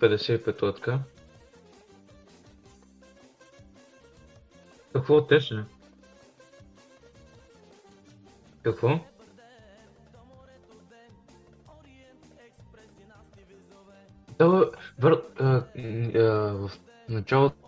55-тка. Какво тече? Какво? Да, е вър... а, а, в началото